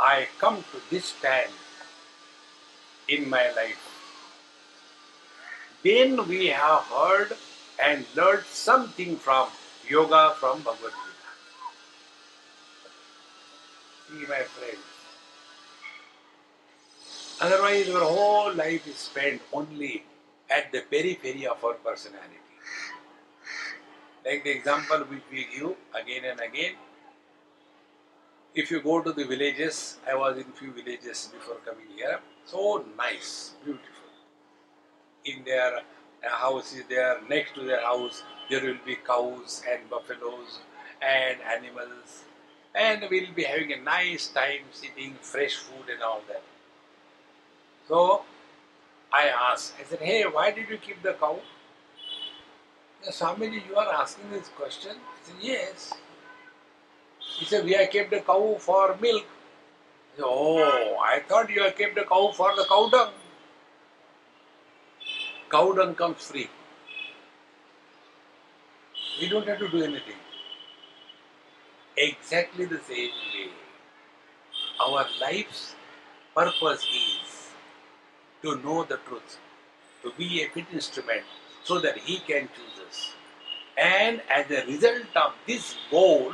Speaker 1: I come to this stand in my life, then we have heard and learned something from yoga from Bhagavad Gita. My friends. Otherwise, our whole life is spent only at the periphery of our personality. Like the example which we give again and again, if you go to the villages, I was in few villages before coming here, so nice, beautiful. In their uh, houses, there next to their house, there will be cows and buffaloes and animals, and we'll be having a nice time sitting, fresh food and all that. So I asked, I said, hey, why did you keep the cow? Swamiji, you are asking this question? I said, yes. He said, We have kept the cow for milk. Said, oh, I thought you have kept the cow for the cow dung. Cow dung comes free. We don't have to do anything. Exactly the same way. Our life's purpose is to know the truth, to be a fit instrument so that He can choose us. And as a result of this goal,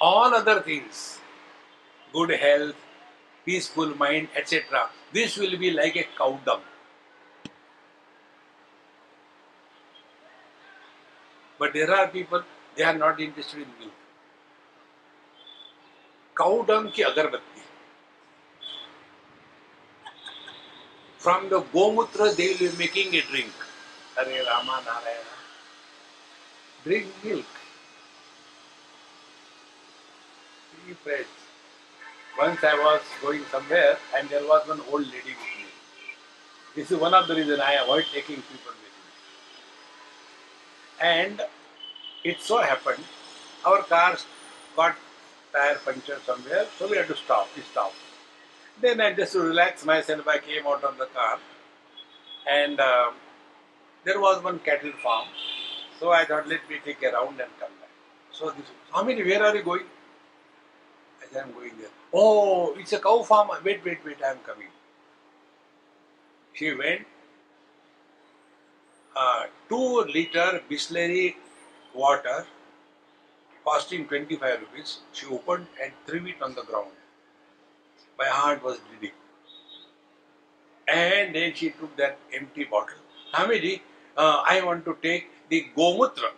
Speaker 1: all other things, good health, peaceful mind, etc., this will be like a cow dung. But there are people, they are not interested in milk. Cow dung ki agarbatti. From the gomutra, they will be making a drink. Hare Rama Narayana. Drink milk. Three friends. Once I was going somewhere and there was one old lady with me. This is one of the reasons I avoid taking people with me. And it so happened our car got tire puncture somewhere, so we had to stop. We stopped. Then I just to relax myself, I came out of the car, and um there was one cattle farm. So I thought, let me take a round and come back. So this, Swamini, where are you going? I said, I'm going there. Oh, it's a cow farm. Wait, wait, wait, I'm coming. She went, uh, two liter Bisleri water costing 25 rupees. She opened and threw it on the ground. My heart was bleeding. And then she took that empty bottle. Hamidi, uh, I want to take the Gomutra.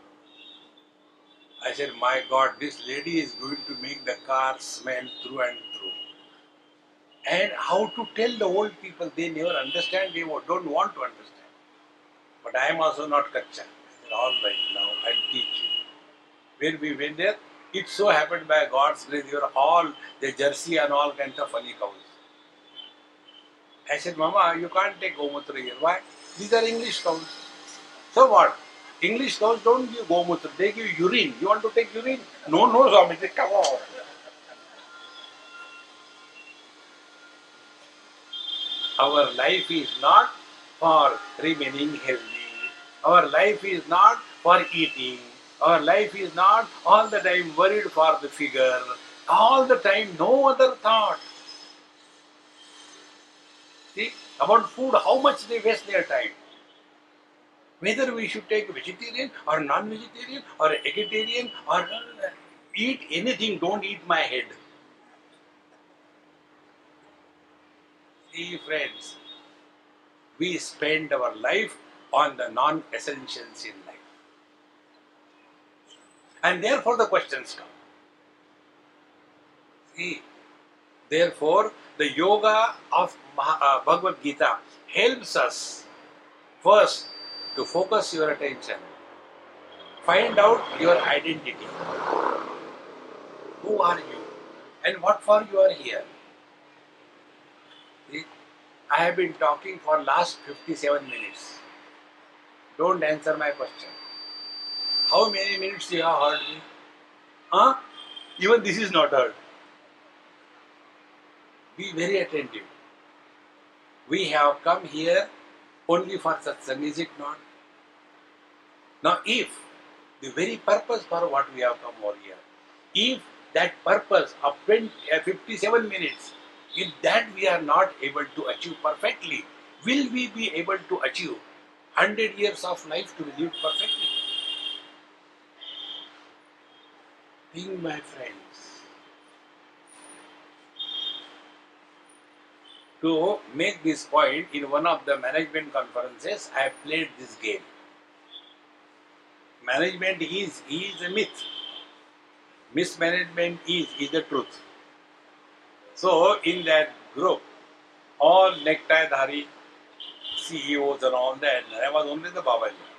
Speaker 1: I said, My God, this lady is going to make the car smell through and through. And how to tell the old people, they never understand, they don't want to understand. But I am also not Kacha. I said, All right, now I'll teach you. When we went there, it so happened by God's grace, they were all the Jersey and all kinds of funny cows. I said, Mama, you can't take Gomutra here. Why? These are English cows. So what? English cows don't give Gomutra, they give urine. You want to take urine? No, no, Swami, come on. Our life is not for remaining healthy. Our life is not for eating. Our life is not all the time worried for the figure. All the time, no other thought. See, about food, how much they waste their time. Whether we should take vegetarian or non-vegetarian or vegetarian or uh, eat anything, don't eat my head. See, friends, we spend our life on the non-essentials in life. And therefore the questions come. See, therefore the yoga of uh, Bhagavad Gita helps us first to focus your attention, find out your identity. Who are you? And what for you are here? I have been talking for last 57 minutes. Don't answer my question. How many minutes you have heard me? Huh? Even this is not heard. Be very attentive. We have come here only for satsang, is it not? Now, if the very purpose for what we have come over here, if that purpose of 20, uh, 57 minutes, if that we are not able to achieve perfectly, will we be able to achieve 100 years of life to live perfectly? Think, my friends. To make this point, in one of the management conferences, I played this game. Management is, is a myth. Mismanagement is, is the truth. So, in that group, all necktie dhari CEOs and all that, I was only the Babaji.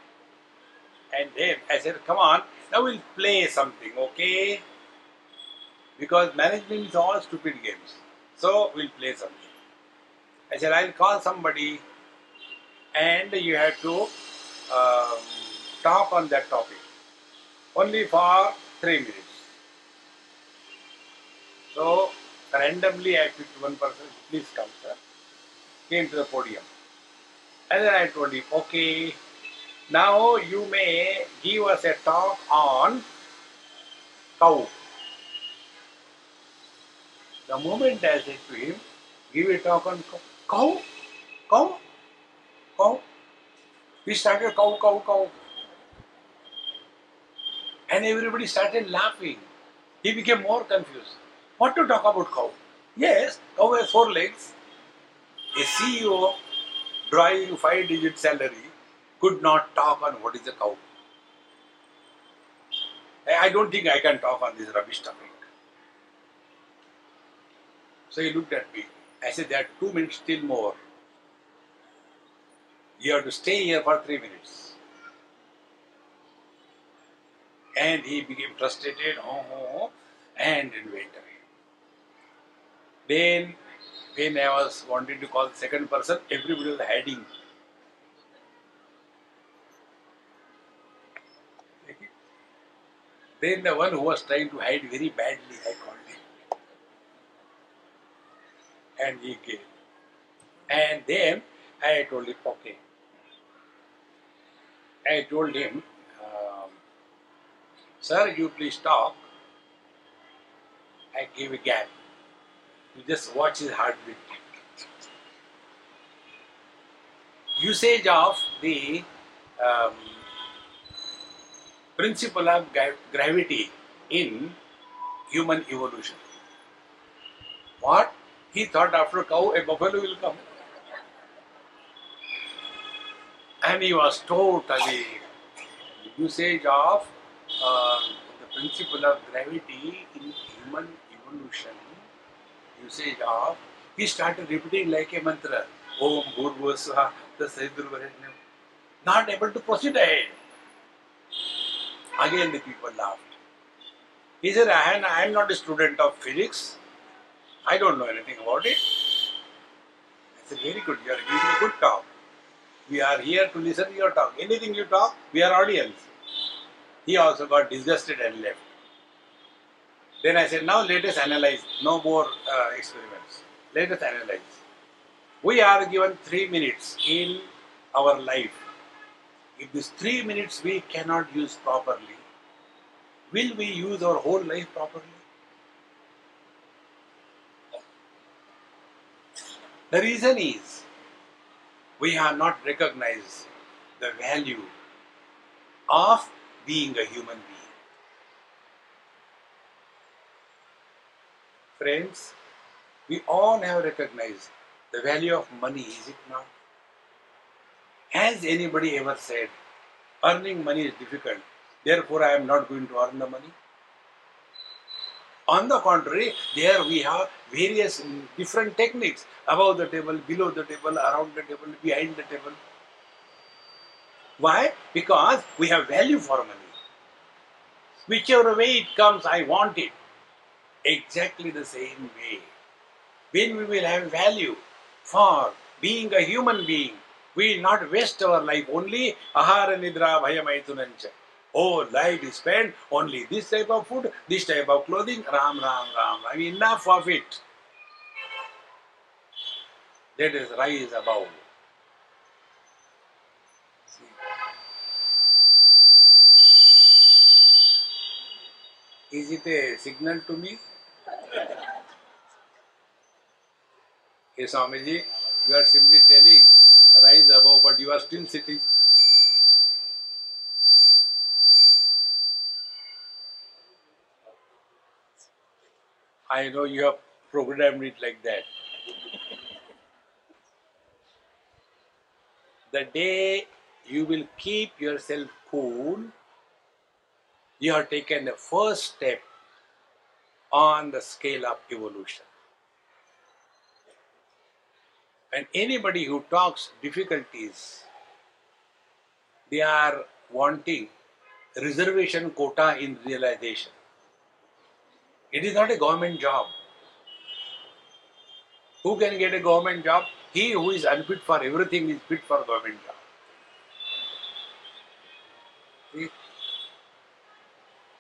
Speaker 1: And then I said, come on, now we'll play something, okay? Because management is all stupid games. So we'll play something. I said, I'll call somebody and you have to um, talk on that topic. Only for three minutes. So randomly I picked one person, please come sir. Came to the podium. And then I told him, okay, now you may give us a talk on cow. The moment I said to him, give a talk on cow, cow, cow, cow. He started cow, cow, cow. And everybody started laughing. He became more confused. What to talk about cow? Yes, cow has four legs. A CEO drawing five digit salary could not talk on what is a cow. I don't think I can talk on this rubbish topic. So he looked at me. I said, There are two minutes still more. You have to stay here for three minutes. And he became frustrated, oh, oh, oh, and then went away. Then, when I was wanting to call the second person, everybody was hiding. Then the one who was trying to hide very badly, I called him. And he came. And then I told him, okay. I told him, um, sir, you please talk. I gave a gap. You just watch his heartbeat. Usage of the um, principle of gravity in human evolution. What? He thought after a cow, a buffalo will come. And he was totally usage of uh, the principle of gravity in human evolution. Usage of he started repeating like a mantra. Om Bhurvasva Tasayadurvarenyam. Not able to proceed ahead. Again the people laughed. He said, I am, not a student of physics. I don't know anything about it. I said, very good, you are giving a good talk. We are here to listen to your talk. Anything you talk, we are audience. He also got disgusted and left. Then I said, now let us analyze. No more uh, experiments. Let us analyze. We are given three minutes in our life. If these three minutes we cannot use properly, will we use our whole life properly? The reason is we have not recognized the value of being a human being. Friends, we all have recognized the value of money, is it not? Has anybody ever said, earning money is difficult, therefore I am not going to earn the money? On the contrary, there we have various different techniques above the table, below the table, around the table, behind the table. Why? Because we have value for money. Whichever way it comes, I want it. Exactly the same way. When we will have value for being a human being, we will not waste our life only ahara nidra bhayamaitunancha. Oh, life is spent only this type of food, this type of clothing, ram, ram, ram. I mean, enough of it. Let us rise above. Is it a signal to me? Hey Swamiji, you are simply telling rise above, but you are still sitting. I know you have programmed it like that. the day you will keep yourself cool, you have taken the first step on the scale of evolution. And anybody who talks difficulties, they are wanting reservation quota in realization. It is not a government job. Who can get a government job? He who is unfit for everything is fit for government job. See?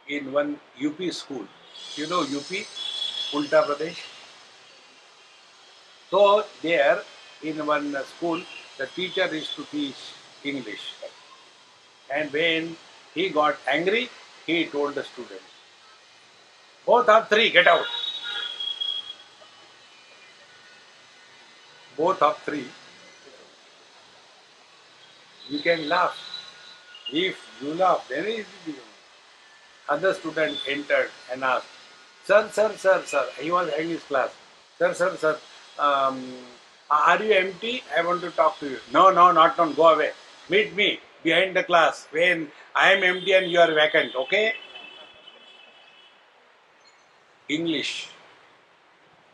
Speaker 1: In one UP school, you know UP, Ulta Pradesh. So there, in one school, the teacher is to teach English. And when he got angry, he told the students, both are three, get out. Both of three. You can laugh. If you laugh, then it be. Other student entered and asked, Sir, sir, sir, sir. He was having his class. Sir, sir, sir. Um, Uh, are you empty? I want to talk to you. No, no, not now. Go away. Meet me behind the class when I am empty and you are vacant. Okay? English.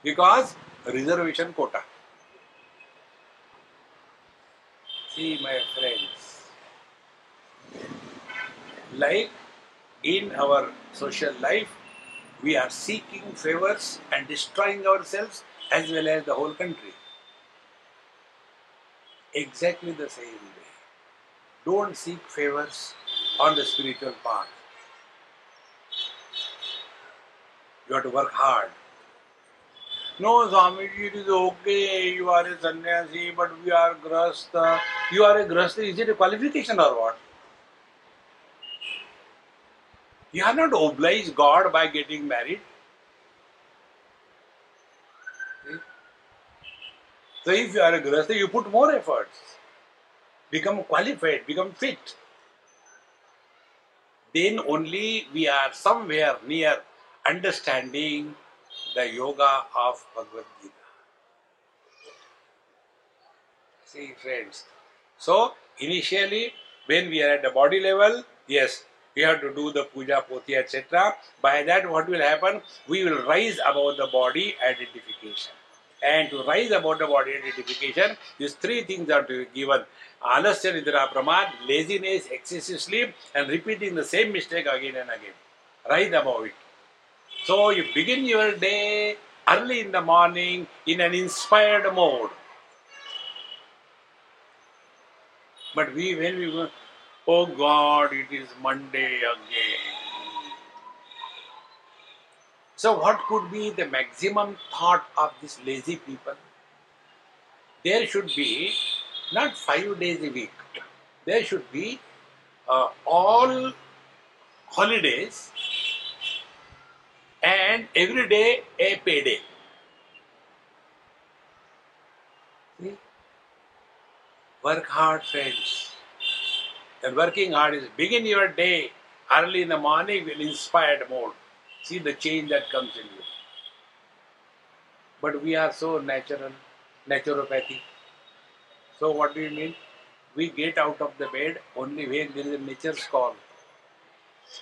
Speaker 1: Because reservation quota. See, my friends, like in our social life, we are seeking favors and destroying ourselves as well as the whole country. Exactly the same way. Don't seek favors on the spiritual path. You have to work hard. No, Swamiji, it is okay. You are a sannyasi, but we are grasta. You are a grasta. Is it a qualification or what? You are not obliged God by getting married. So if you are a grasta, you put more efforts. Become qualified, become fit. Then only we are somewhere near understanding the yoga of Bhagavad Gita. See, friends. So, initially, when we are at the body level, yes, we have to do the puja, poti, etc. By that, what will happen? We will rise above the body identification. And to rise above the body identification, these three things are to be given. Alasya nidra pramad, laziness, excessive sleep, and repeating the same mistake again and again. Rise above it. So you begin your day early in the morning in an inspired mode. But we, when we go, oh God, it is Monday again. So, what could be the maximum thought of these lazy people? There should be not five days a week, there should be uh, all holidays and every day a payday. See? Work hard, friends. And working hard is begin your day early in the morning with inspired mode. See the change that comes in you. But we are so natural, naturopathy. So what do you mean? We get out of the bed only when there is a nature's call.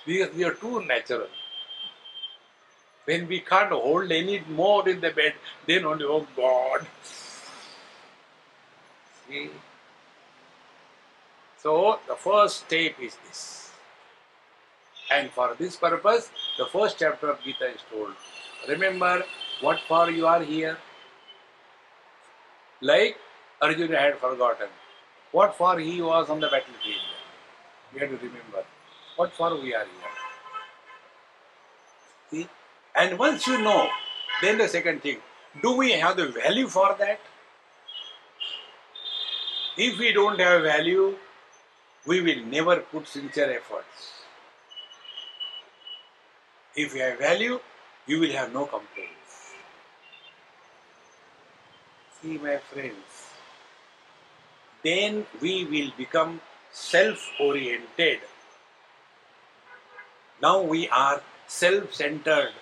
Speaker 1: Because we are too natural. When we can't hold any more in the bed, then only, oh God. See? So the first step is this. And for this purpose, the first chapter of Gita is told. Remember what for you are here. Like Arjuna had forgotten. What for he was on the battlefield. We have to remember. What for we are here. See? And once you know, then the second thing, do we have the value for that? If we don't have value, we will never put sincere efforts. If you have value, you will have no complaints. See, my friends, then we will become self oriented. Now we are self centered.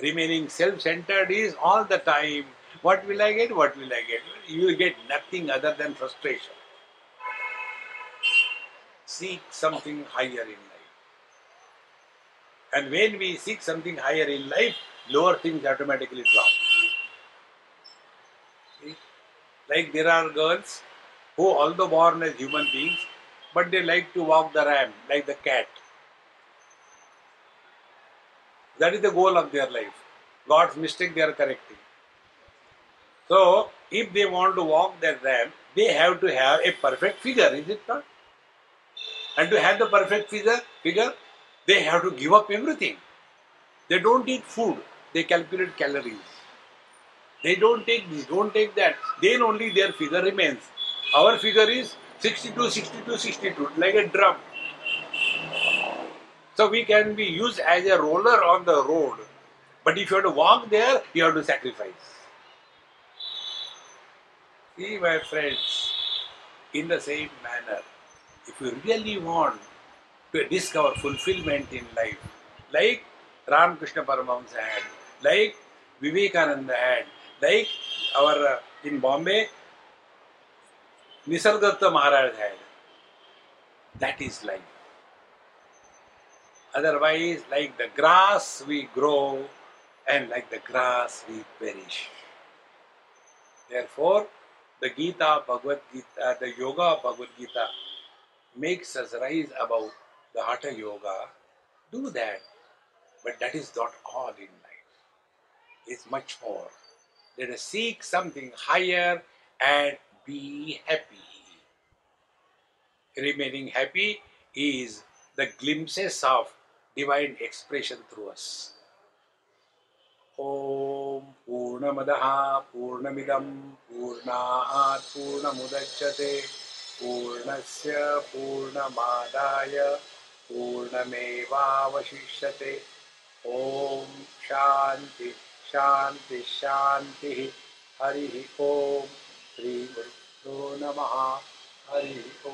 Speaker 1: Remaining self centered is all the time what will I get? What will I get? You will get nothing other than frustration. Seek something higher in life. And when we seek something higher in life, lower things automatically drop. Like there are girls who, although born as human beings, but they like to walk the ramp like the cat. That is the goal of their life. God's mistake they are correcting. So, if they want to walk that ramp, they have to have a perfect figure, is it not? And to have the perfect figure, figure, they have to give up everything. They don't eat food, they calculate calories. They don't take this, don't take that. Then only their figure remains. Our figure is 62, 62, 62, like a drum. So we can be used as a roller on the road. But if you have to walk there, you have to sacrifice. See, my friends, in the same manner, if you really want to discover fulfillment in life, like Ramakrishna Paramahamsa had, like Vivekananda had, like our uh, in Bombay, Nisargadatta Maharaj had, that is life. Otherwise, like the grass we grow, and like the grass we perish. Therefore, the Gita, Bhagavad Gita, the Yoga Bhagavad Gita makes us rise above the Hatha Yoga. Do that. But that is not all in life. It's much more. Let us seek something higher and be happy. Remaining happy is the glimpses of divine expression through us. ॐ पूर्णमदः पूर्णमिदं पूर्णात् पूर्णमुदच्यते पूर्णस्य पूर्णमादाय पूर्णमेवावशिष्यते। ॐ शान्ति शान्ति शान्तिः। हरिः ॐ श्रीगुरुभ्यो नमः। हरिः ॐ